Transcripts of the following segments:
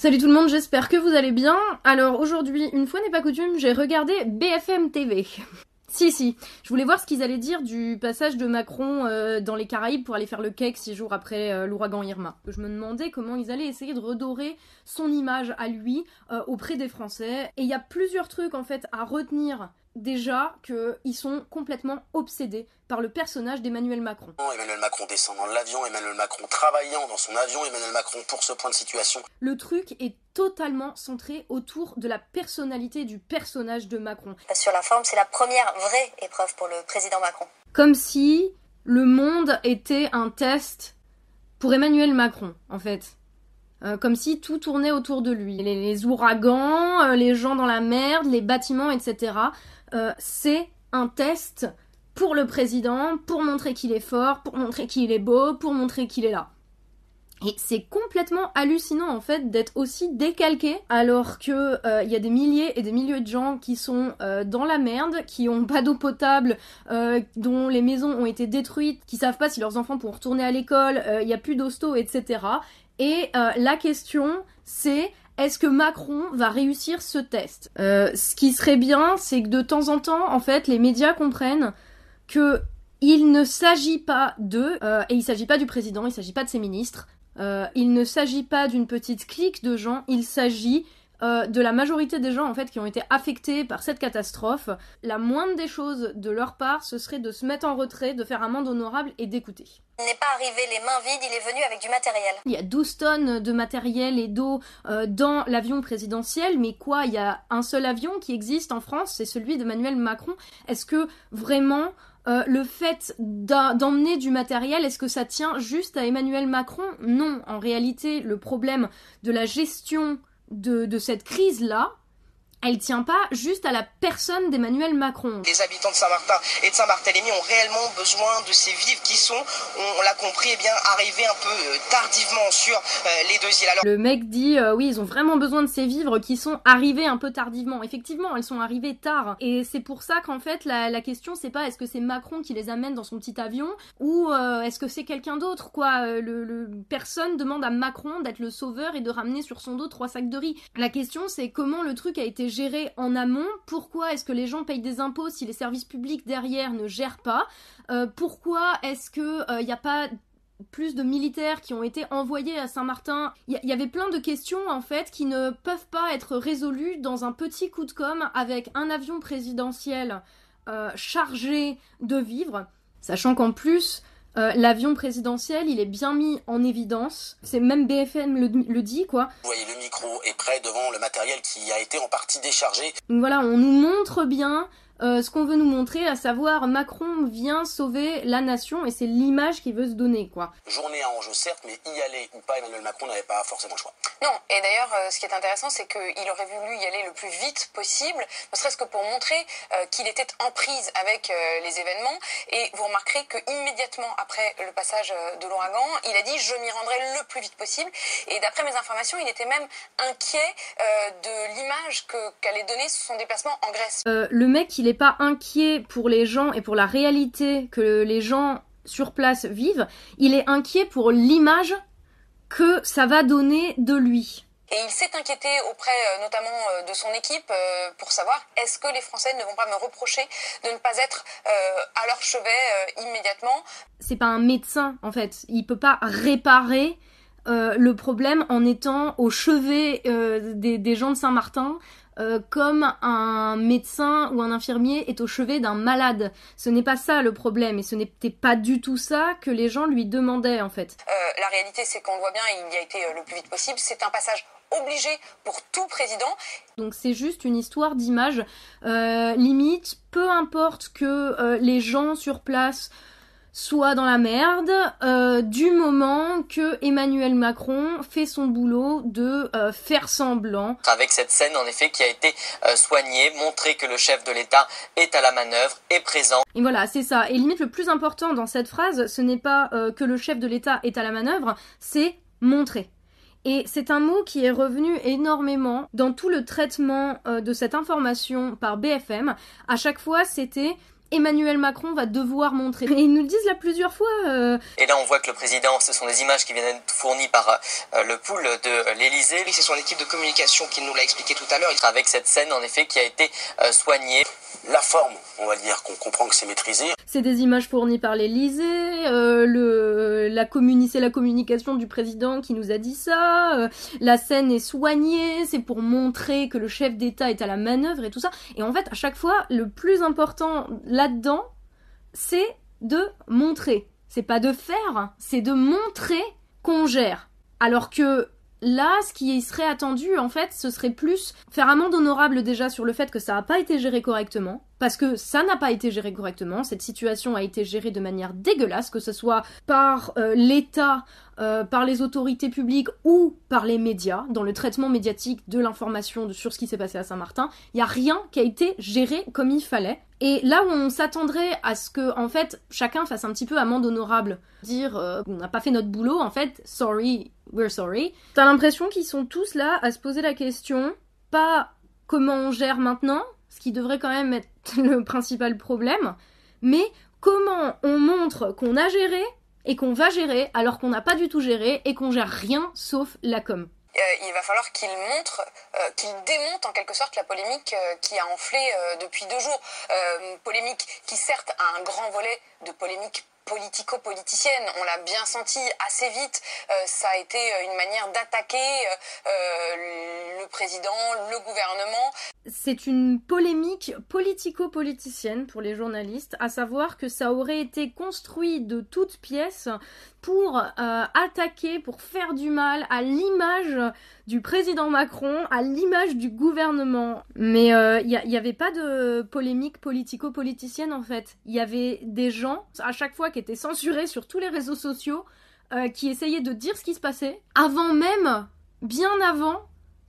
Salut tout le monde, j'espère que vous allez bien. Alors aujourd'hui, une fois n'est pas coutume, j'ai regardé BFM TV. Si, si. Je voulais voir ce qu'ils allaient dire du passage de Macron euh, dans les Caraïbes pour aller faire le cake six jours après euh, l'ouragan Irma. Je me demandais comment ils allaient essayer de redorer son image à lui euh, auprès des Français. Et il y a plusieurs trucs en fait à retenir déjà qu'ils sont complètement obsédés par le personnage d'Emmanuel Macron. Emmanuel Macron descendant de l'avion, Emmanuel Macron travaillant dans son avion, Emmanuel Macron pour ce point de situation. Le truc est totalement centré autour de la personnalité du personnage de Macron. Sur la forme, c'est la première vraie épreuve pour le président Macron. Comme si le monde était un test pour Emmanuel Macron, en fait. Euh, comme si tout tournait autour de lui. Les, ouragans, euh, les gens dans la merde, les bâtiments, etc. Euh, c'est un test pour le président, pour montrer qu'il est fort, pour montrer qu'il est beau, pour montrer qu'il est là. Et c'est complètement hallucinant en fait d'être aussi décalqué alors que il y a des milliers et des milliers de gens qui sont dans la merde, qui ont pas d'eau potable, dont les maisons ont été détruites, qui savent pas si leurs enfants pourront retourner à l'école, il y a plus d'hosto, etc. Et euh, la question, c'est est-ce que Macron va réussir ce test? Euh, Ce qui serait bien, c'est que de temps en temps, en fait, les médias comprennent que il ne s'agit pas d'eux, euh, et il ne s'agit pas du président, il ne s'agit pas de ses ministres, il ne s'agit pas d'une petite clique de gens, il s'agit euh, de la majorité des gens en fait qui ont été affectés par cette catastrophe, la moindre des choses de leur part, ce serait de se mettre en retrait, de faire un monde honorable et d'écouter. Il n'est pas arrivé les mains vides, il est venu avec du matériel. Il y a 12 tonnes de matériel et d'eau euh, dans l'avion présidentiel, mais quoi, il y a un seul avion qui existe en France, c'est celui d'Emmanuel Macron. Est-ce que vraiment euh, le fait d'emmener du matériel, est-ce que ça tient juste à Emmanuel Macron? Non, en réalité, le problème de la gestion de, de cette crise-là, elle tient pas juste à la personne d'Emmanuel Macron. Les habitants de Saint-Martin et de Saint-Barthélemy ont réellement besoin de ces vivres qui sont, on, l'a compris, eh bien arrivés un peu euh, tardivement sur euh, les deux îles. Alors... Le mec dit euh, oui, ils ont vraiment besoin de ces vivres qui sont arrivés un peu tardivement. Effectivement, elles sont arrivées tard. Et c'est pour ça qu'en fait, la, la question, c'est pas est-ce que c'est Macron qui les amène dans son petit avion ou est-ce que c'est quelqu'un d'autre, quoi. Le, le, personne demande à Macron d'être le sauveur et de ramener sur son dos trois sacs de riz. La question, c'est comment le truc a été gérer en amont Pourquoi est-ce que les gens payent des impôts si les services publics derrière ne gèrent pas euh, Pourquoi est-ce que il euh, n'y a pas plus de militaires qui ont été envoyés à Saint-Martin? Il y, avait plein de questions en fait qui ne peuvent pas être résolues dans un petit coup de com avec un avion présidentiel euh, chargé de vivres, sachant qu'en plus euh, l'avion présidentiel, il est bien mis en évidence. C'est même BFM le, dit, quoi. Vous voyez, le micro est prêt devant le matériel qui a été en partie déchargé. Donc voilà, on nous montre bien euh, ce qu'on veut nous montrer, à savoir Macron vient sauver la nation et c'est l'image qu'il veut se donner, quoi. Journée à enjeu, certes, mais y aller ou pas, Emmanuel Macron n'avait pas forcément le choix. Non, et d'ailleurs, euh, ce qui est intéressant, c'est qu'il aurait voulu y aller le plus vite possible, ne serait-ce que pour montrer euh, qu'il était en prise avec les événements. Et vous remarquerez que immédiatement après le passage de l'ouragan, il a dit je m'y rendrai le plus vite possible. Et d'après mes informations, il était même inquiet de l'image qu'allait donner son déplacement en Grèce. le mec, il est pas inquiet pour les gens et pour la réalité que les gens sur place vivent, il est inquiet pour l'image que ça va donner de lui. Et il s'est inquiété auprès euh, notamment euh, de son équipe euh, pour savoir est-ce que les Français ne vont pas me reprocher de ne pas être à leur chevet immédiatement? C'est pas un médecin en fait, il peut pas réparer le problème en étant au chevet des, des, gens de Saint-Martin euh, comme un médecin ou un infirmier est au chevet d'un malade. Ce n'est pas ça le problème et ce n'était pas du tout ça que les gens lui demandaient en fait. Euh, la réalité c'est qu'on le voit bien, il y a été euh, le plus vite possible. C'est un passage obligé pour tout président. Donc c'est juste une histoire d'image. limite, peu importe que les gens sur place soit dans la merde euh, du moment que Emmanuel Macron fait son boulot de euh, faire semblant. Avec cette scène en effet qui a été euh, soignée, montrer que le chef de l'État est à la manœuvre, est présent. Et voilà, c'est ça. Et limite le plus important dans cette phrase, ce n'est pas que le chef de l'État est à la manœuvre, c'est montrer. Et c'est un mot qui est revenu énormément dans tout le traitement de cette information par BFM. À chaque fois, c'était Emmanuel Macron va devoir montrer. Et ils nous le disent là plusieurs fois. Euh. Et là, on voit que le président, ce sont des images qui viennent être fournies par euh, le pool de l'Elysée. Oui, c'est son équipe de communication qui nous l'a expliqué tout à l'heure. Avec cette scène, en effet, qui a été euh, soignée. La forme, on va dire qu'on comprend que c'est maîtrisé. C'est des images fournies par l'Elysée. le, la c'est la communication du président qui nous a dit ça. la scène est soignée. C'est pour montrer que le chef d'État est à la manœuvre et tout ça. Et en fait, à chaque fois, le plus important là-dedans, c'est de montrer. C'est pas de faire, c'est de montrer qu'on gère. Alors que là, ce qui serait attendu, en fait, ce serait plus faire amende honorable déjà sur le fait que ça n'a pas été géré correctement. Parce que ça n'a pas été géré correctement, cette situation a été gérée de manière dégueulasse, que ce soit par euh, l'État, euh, par les autorités publiques ou par les médias, dans le traitement médiatique de l'information sur ce qui s'est passé à Saint-Martin. Il n'y a rien qui a été géré comme il fallait. Et là où on s'attendrait à ce que, en fait, chacun fasse un petit peu amende honorable, dire euh, on n'a pas fait notre boulot, en fait, sorry, we're sorry. T'as l'impression qu'ils sont tous là à se poser la question, pas comment on gère maintenant, ce qui devrait quand même être le principal problème, mais comment on montre qu'on a géré et qu'on va gérer alors qu'on n'a pas du tout géré et qu'on gère rien sauf la com? Euh, il va falloir qu'il montre, euh, qu'il démonte en quelque sorte la polémique euh, qui a enflé depuis deux jours. polémique qui certes a un grand volet de polémique politico-politicienne. On l'a bien senti assez vite. ça a été une manière d'attaquer président, le gouvernement. C'est une polémique politico-politicienne pour les journalistes, à savoir que ça aurait été construit de toutes pièces pour euh, attaquer, pour faire du mal à l'image du président Macron, à l'image du gouvernement. Mais il euh, n'y avait pas de polémique politico-politicienne en fait. Il y avait des gens, à chaque fois, qui étaient censurés sur tous les réseaux sociaux, euh, qui essayaient de dire ce qui se passait, avant même, bien avant,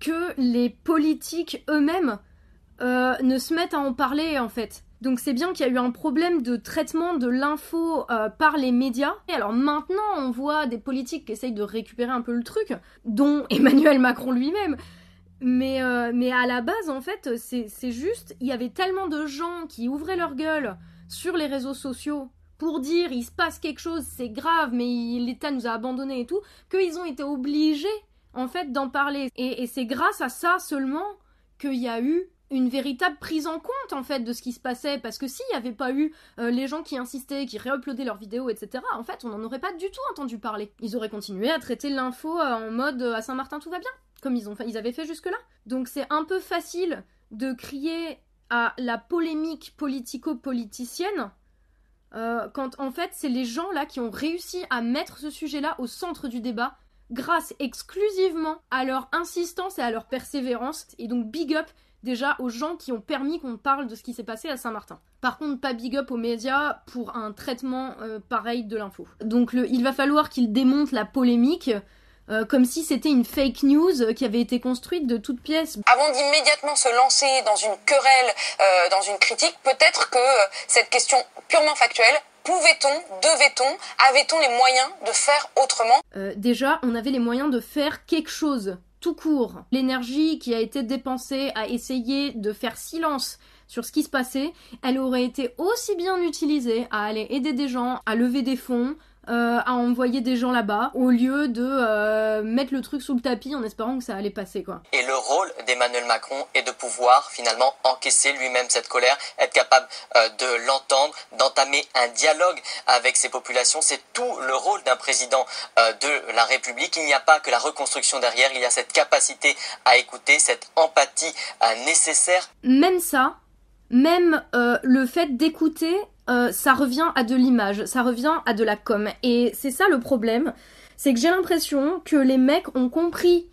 que les politiques eux-mêmes ne se mettent à en parler en fait. Donc c'est bien qu'il y a eu un problème de traitement de l'info euh, par les médias. Et alors maintenant, on voit des politiques qui essayent de récupérer un peu le truc, dont Emmanuel Macron lui-même. Mais, euh, mais à la base, en fait, c'est juste, il y avait tellement de gens qui ouvraient leur gueule sur les réseaux sociaux pour dire il se passe quelque chose, c'est grave, mais l'État nous a abandonnés et tout, qu'ils ont été obligés, en fait, d'en parler. et c'est grâce à ça seulement qu'il y a eu une véritable prise en compte en fait de ce qui se passait parce que s'il n'y avait pas eu euh, les gens qui insistaient, qui réuploadaient leurs vidéos, etc. En fait, on n'en aurait pas du tout entendu parler. Ils auraient continué à traiter l'info euh, en mode euh, à Saint-Martin tout va bien, comme ils ont ils avaient fait jusque là. Donc c'est un peu facile de crier à la polémique politico-politicienne quand en fait c'est les gens là qui ont réussi à mettre ce sujet-là au centre du débat grâce exclusivement à leur insistance et à leur persévérance. Et donc big up déjà aux gens qui ont permis qu'on parle de ce qui s'est passé à Saint-Martin. Par contre, pas big up aux médias pour un traitement euh, pareil de l'info. Donc il va falloir qu'ils démontent la polémique. Euh, comme si c'était une fake news qui avait été construite de toutes pièces. Avant d'immédiatement se lancer dans une querelle, euh, dans une critique, peut-être que cette question purement factuelle Pouvait-on, devait-on, avait-on les moyens de faire autrement? Déjà, on avait les moyens de faire quelque chose tout court, l'énergie qui a été dépensée à essayer de faire silence sur ce qui se passait, elle aurait été aussi bien utilisée à aller aider des gens, à lever des fonds, euh, à envoyer des gens là-bas au lieu de euh, mettre le truc sous le tapis en espérant que ça allait passer quoi. Et le rôle d'Emmanuel Macron est de pouvoir finalement encaisser lui-même cette colère, être capable euh, de l'entendre, d'entamer un dialogue avec ces populations. C'est tout le rôle d'un président de la République. Il n'y a pas que la reconstruction derrière, il y a cette capacité à écouter, cette empathie nécessaire. Même ça, même le fait d'écouter euh, ça revient à de l'image, ça revient à de la com. Et c'est ça le problème, c'est que j'ai l'impression que les mecs ont compris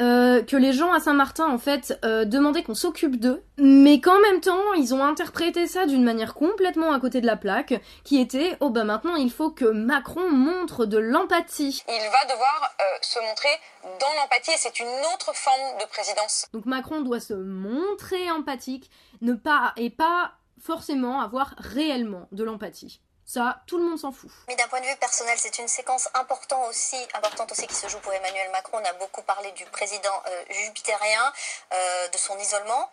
euh, que les gens à Saint-Martin en fait euh, demandaient qu'on s'occupe d'eux, mais qu'en même temps ils ont interprété ça d'une manière complètement à côté de la plaque, qui était oh bah maintenant il faut que Macron montre de l'empathie. Il va devoir se montrer dans l'empathie et c'est une autre forme de présidence. Donc Macron doit se montrer empathique, ne pas et pas forcément avoir réellement de l'empathie. Ça, tout le monde s'en fout. Mais d'un point de vue personnel, c'est une séquence importante aussi, importante aussi qui se joue pour Emmanuel Macron. On a beaucoup parlé du président euh, jupitérien, euh, de son isolement.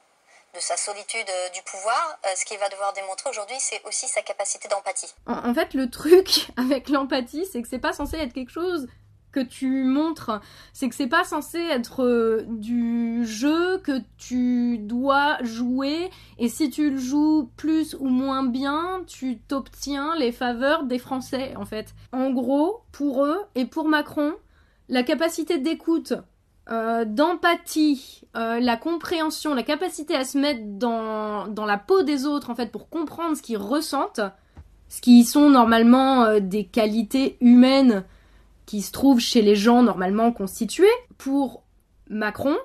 de sa solitude euh, du pouvoir, euh, ce qu'il va devoir démontrer aujourd'hui, c'est aussi sa capacité d'empathie. En, en fait, le truc avec l'empathie, c'est que c'est pas censé être quelque chose que tu montres, c'est que c'est pas censé être euh, du jeu que tu dois jouer et si tu le joues plus ou moins bien, tu t'obtiens les faveurs des Français en fait. En gros, pour eux et pour Macron, la capacité d'écoute, euh, d'empathie, euh, la compréhension, la capacité à se mettre dans, dans la peau des autres en fait pour comprendre ce qu'ils ressentent, ce qui sont normalement des qualités humaines qui se trouvent chez les gens normalement constitués, pour Macron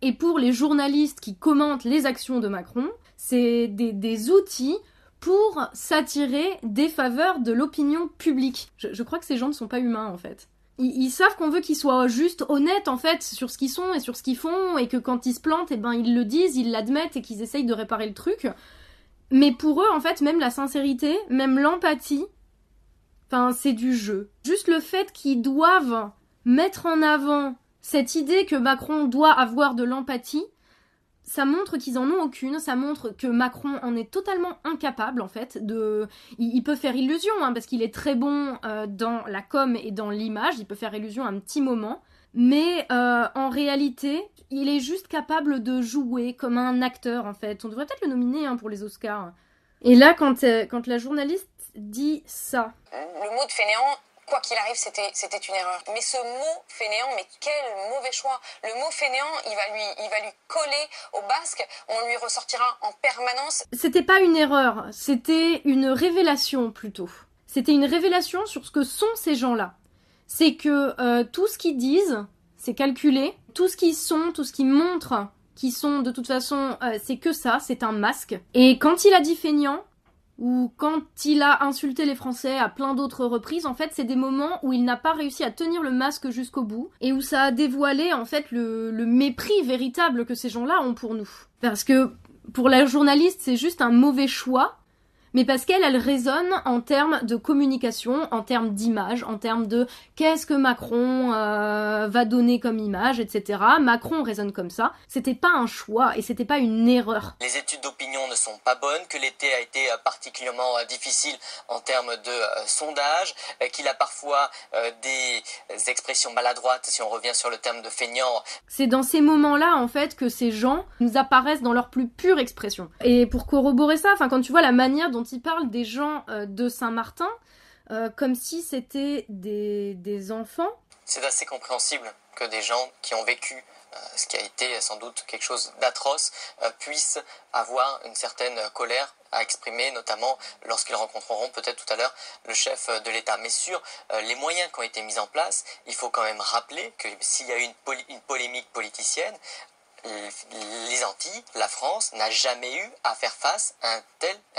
et pour les journalistes qui commentent les actions de Macron, c'est des, des outils pour s'attirer des faveurs de l'opinion publique. Je, crois que ces gens ne sont pas humains en fait. Ils, ils savent qu'on veut qu'ils soient juste honnêtes en fait sur ce qu'ils sont et sur ce qu'ils font et que quand ils se plantent, eh ben ils le disent, ils l'admettent et qu'ils essayent de réparer le truc. Mais pour eux, en fait, même la sincérité, même l'empathie, Enfin, c'est du jeu. Juste le fait qu'ils doivent mettre en avant cette idée que Macron doit avoir de l'empathie, ça montre qu'ils en ont aucune, ça montre que Macron en est totalement incapable en fait de il, peut faire illusion hein, parce qu'il est très bon euh, dans la com et dans l'image, il peut faire illusion un petit moment, mais euh, en réalité, il est juste capable de jouer comme un acteur en fait. On devrait peut-être le nominer hein, pour les Oscars. Et là quand euh, quand la journaliste dit ça, Le mot de fainéant, quoi qu'il arrive, c'était c'était une erreur. Mais ce mot fainéant, mais quel mauvais choix. Le mot fainéant, il va lui, il va lui coller au basque. On lui ressortira en permanence. C'était pas une erreur, c'était une révélation plutôt. C'était une révélation sur ce que sont ces gens-là. C'est que euh, tout ce qu'ils disent, c'est calculé. Tout ce qu'ils sont, tout ce qu'ils montrent, qui sont de toute façon, euh, c'est que ça, c'est un masque. Et quand il a dit feignant, ou quand il a insulté les Français à plein d'autres reprises, en fait, c'est des moments où il n'a pas réussi à tenir le masque jusqu'au bout et où ça a dévoilé en fait le, le mépris véritable que ces gens-là ont pour nous. Parce que pour la journaliste, c'est juste un mauvais choix, mais parce qu'elle, elle résonne en termes de communication, en termes d'image, en termes de qu'est-ce que Macron euh, va donner comme image, etc. Macron résonne comme ça. C'était pas un choix et c'était pas une erreur. Les études d'opinion ne sont pas bonnes, que l'été a été euh, particulièrement euh, difficile en termes de euh, sondage, euh, qu'il a parfois euh, des expressions maladroites, si on revient sur le terme de feignant, C'est dans ces moments-là, en fait, que ces gens nous apparaissent dans leur plus pure expression. Et pour corroborer ça, enfin, quand tu vois la manière dont ils parlent des gens euh, de Saint-Martin, euh, comme si c'était des, enfants, c'est assez compréhensible que des gens qui ont vécu euh, ce qui a été sans doute quelque chose d'atroce puissent avoir une certaine colère à exprimer, notamment lorsqu'ils rencontreront peut-être tout à l'heure le chef de l'État. Mais sur les moyens qui ont été mis en place, il faut quand même rappeler que s'il y a eu une polémique politicienne, les Antilles, la France, n'a jamais eu à faire face à,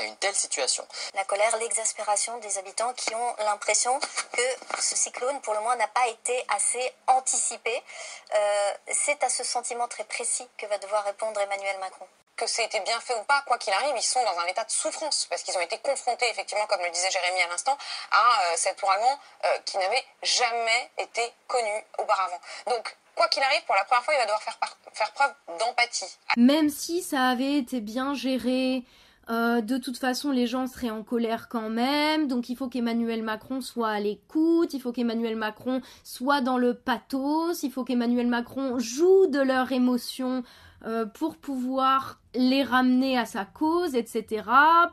une telle situation. La colère, l'exaspération des habitants qui ont l'impression que ce cyclone, pour le moins, n'a pas été assez anticipé. Euh, c'est à ce sentiment très précis que va devoir répondre Emmanuel Macron. Que c'était bien fait ou pas, quoi qu'il arrive, ils sont dans un état de souffrance parce qu'ils ont été confrontés, effectivement, comme le disait Jérémy à l'instant, à euh, cet ouragan euh, qui n'avait jamais été connu auparavant. Donc, quoi qu'il arrive, pour la première fois, il va devoir faire, faire preuve d'empathie. même si ça avait été bien géré, euh, de toute façon, les gens seraient en colère quand même. Donc, il faut qu'Emmanuel Macron soit à l'écoute. Il faut qu'Emmanuel Macron soit dans le pathos. Il faut qu'Emmanuel Macron joue de leurs émotions euh, pour pouvoir les ramener à sa cause, etc.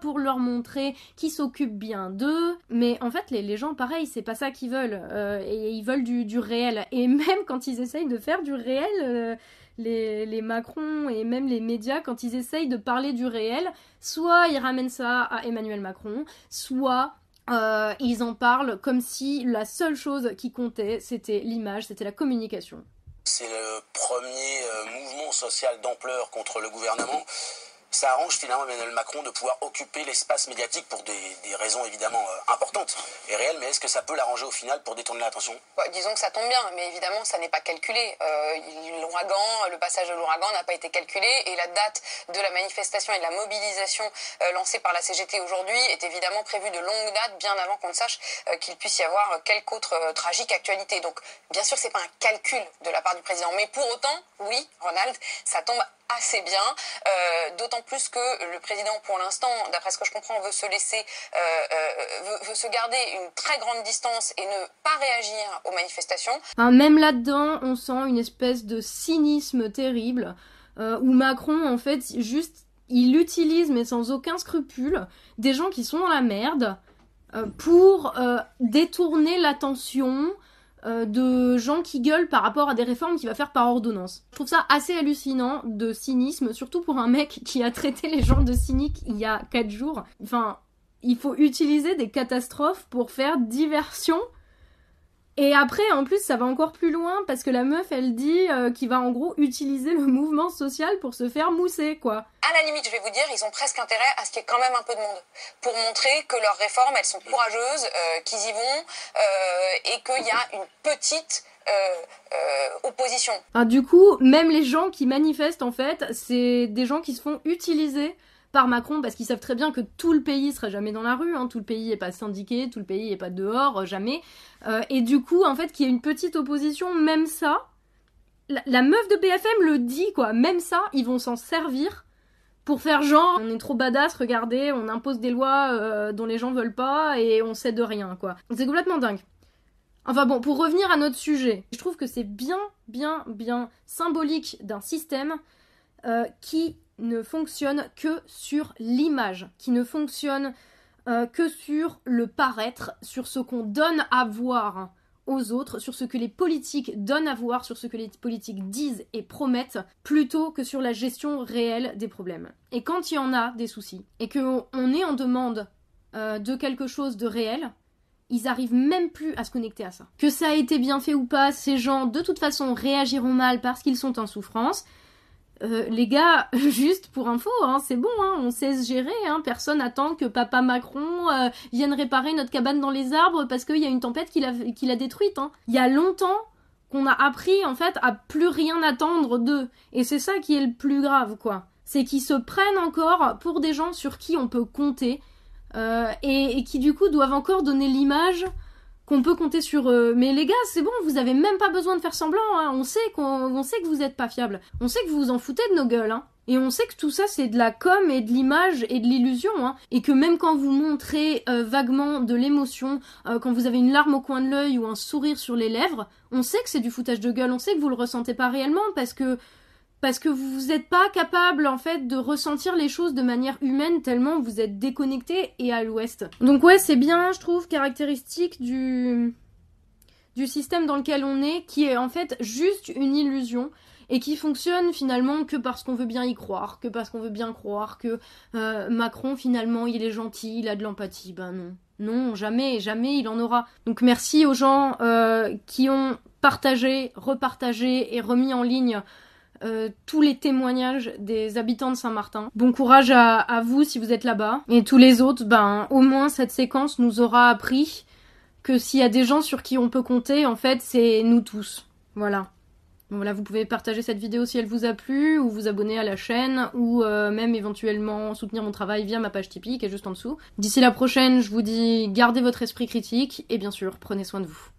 Pour leur montrer qu'il s'occupe bien d'eux. Mais en fait, les, gens, pareil, c'est pas ça qu'ils veulent. Euh, et ils veulent du, du réel. Et même quand ils essayent de faire du réel, euh, les, Macron et même les médias, quand ils essayent de parler du réel, soit ils ramènent ça à Emmanuel Macron, soit ils en parlent comme si la seule chose qui comptait, c'était l'image, c'était la communication. C'est le premier euh, mouvement social d'ampleur contre le gouvernement. Ça arrange finalement Emmanuel Macron de pouvoir occuper l'espace médiatique pour des, raisons évidemment euh, importantes et réelles, mais est-ce que ça peut l'arranger au final pour détourner l'attention? Disons que ça tombe bien, mais évidemment, ça n'est pas calculé. Euh, l'ouragan, le passage de l'ouragan n'a pas été calculé et la date de la manifestation et de la mobilisation euh, lancée par la CGT aujourd'hui est évidemment prévue de longue date, bien avant qu'on ne sache qu'il puisse y avoir quelque autre tragique actualité. Donc, bien sûr, c'est pas un calcul de la part du président, mais pour autant, oui, Ronald, ça tombe assez bien, euh, d'autant plus que le président, pour l'instant, d'après ce que je comprends, veut se laisser, euh, euh, veut, se garder une très grande distance et ne pas réagir aux manifestations. même là-dedans, on sent une espèce de cynisme terrible, où Macron, en fait, juste, il utilise, mais sans aucun scrupule, des gens qui sont dans la merde pour détourner l'attention euh, de gens qui gueulent par rapport à des réformes qu'il va faire par ordonnance. Je trouve ça assez hallucinant de cynisme, surtout pour un mec qui a traité les gens de cyniques il y a 4 jours. Enfin, il faut utiliser des catastrophes pour faire diversion et après, en plus, ça va encore plus loin parce que la meuf, elle dit euh, qu'il va en gros utiliser le mouvement social pour se faire mousser, quoi. À la limite, je vais vous dire, ils ont presque intérêt à ce qu'il y ait quand même un peu de monde pour montrer que leurs réformes, elles sont courageuses, euh, qu'ils y vont euh, et qu'il y a une petite opposition. Ah, du coup, même les gens qui manifestent, en fait, c'est des gens qui se font utiliser par Macron parce qu'ils savent très bien que tout le pays sera jamais dans la rue, hein, tout le pays est pas syndiqué, tout le pays est pas dehors, euh, jamais. Euh, et du coup, en fait, qu'il y ait une petite opposition, même ça, la, meuf de BFM le dit, quoi, même ça, ils vont s'en servir pour faire genre, on est trop badass, regardez, on impose des lois euh, dont les gens veulent pas et on sait de rien, quoi. C'est complètement dingue. Enfin bon, pour revenir à notre sujet, je trouve que c'est bien, bien, bien symbolique d'un système qui ne fonctionne que sur l'image, qui ne fonctionne euh, que sur le paraître, sur ce qu'on donne à voir aux autres, sur ce que les politiques donnent à voir, sur ce que les politiques disent et promettent, plutôt que sur la gestion réelle des problèmes. Et quand il y en a des soucis, et qu'on est en demande euh, de quelque chose de réel, ils arrivent même plus à se connecter à ça. Que ça a été bien fait ou pas, ces gens de toute façon réagiront mal parce qu'ils sont en souffrance, euh, les gars, juste pour info, hein, c'est bon, hein, on sait se gérer. Hein, personne attend que papa Macron euh, vienne réparer notre cabane dans les arbres parce qu'il y a une tempête qui l'a détruite. Il y a longtemps qu'on a appris en fait à plus rien attendre d'eux. Et c'est ça qui est le plus grave, quoi. C'est qu'ils se prennent encore pour des gens sur qui on peut compter euh, et, qui du coup doivent encore donner l'image qu'on peut compter sur eux. Mais les gars, c'est bon, vous avez même pas besoin de faire semblant. Hein. On sait qu'on sait que vous êtes pas fiable. On sait que vous vous en foutez de nos gueules. Hein. Et on sait que tout ça c'est de la com et de l'image et de l'illusion, hein. et que même quand vous montrez euh, vaguement de l'émotion, euh, quand vous avez une larme au coin de l'œil ou un sourire sur les lèvres, on sait que c'est du foutage de gueule, on sait que vous le ressentez pas réellement parce que parce que vous n'êtes pas capable en fait de ressentir les choses de manière humaine tellement vous êtes déconnecté et à l'ouest. Donc ouais, c'est bien, je trouve, caractéristique du du système dans lequel on est, qui est en fait juste une illusion et qui fonctionne finalement que parce qu'on veut bien y croire, que parce qu'on veut bien croire que euh, Macron finalement il est gentil, il a de l'empathie. Ben non, non, jamais, jamais il en aura. Donc merci aux gens euh, qui ont partagé, repartagé et remis en ligne euh, tous les témoignages des habitants de Saint-Martin. Bon courage à, vous si vous êtes là-bas. Et tous les autres, ben au moins cette séquence nous aura appris que s'il y a des gens sur qui on peut compter, en fait, c'est nous tous. Voilà. Voilà, vous pouvez partager cette vidéo si elle vous a plu, ou vous abonner à la chaîne, ou euh, même éventuellement soutenir mon travail via ma page Tipeee qui est juste en dessous. D'ici la prochaine, je vous dis gardez votre esprit critique, et bien sûr, prenez soin de vous.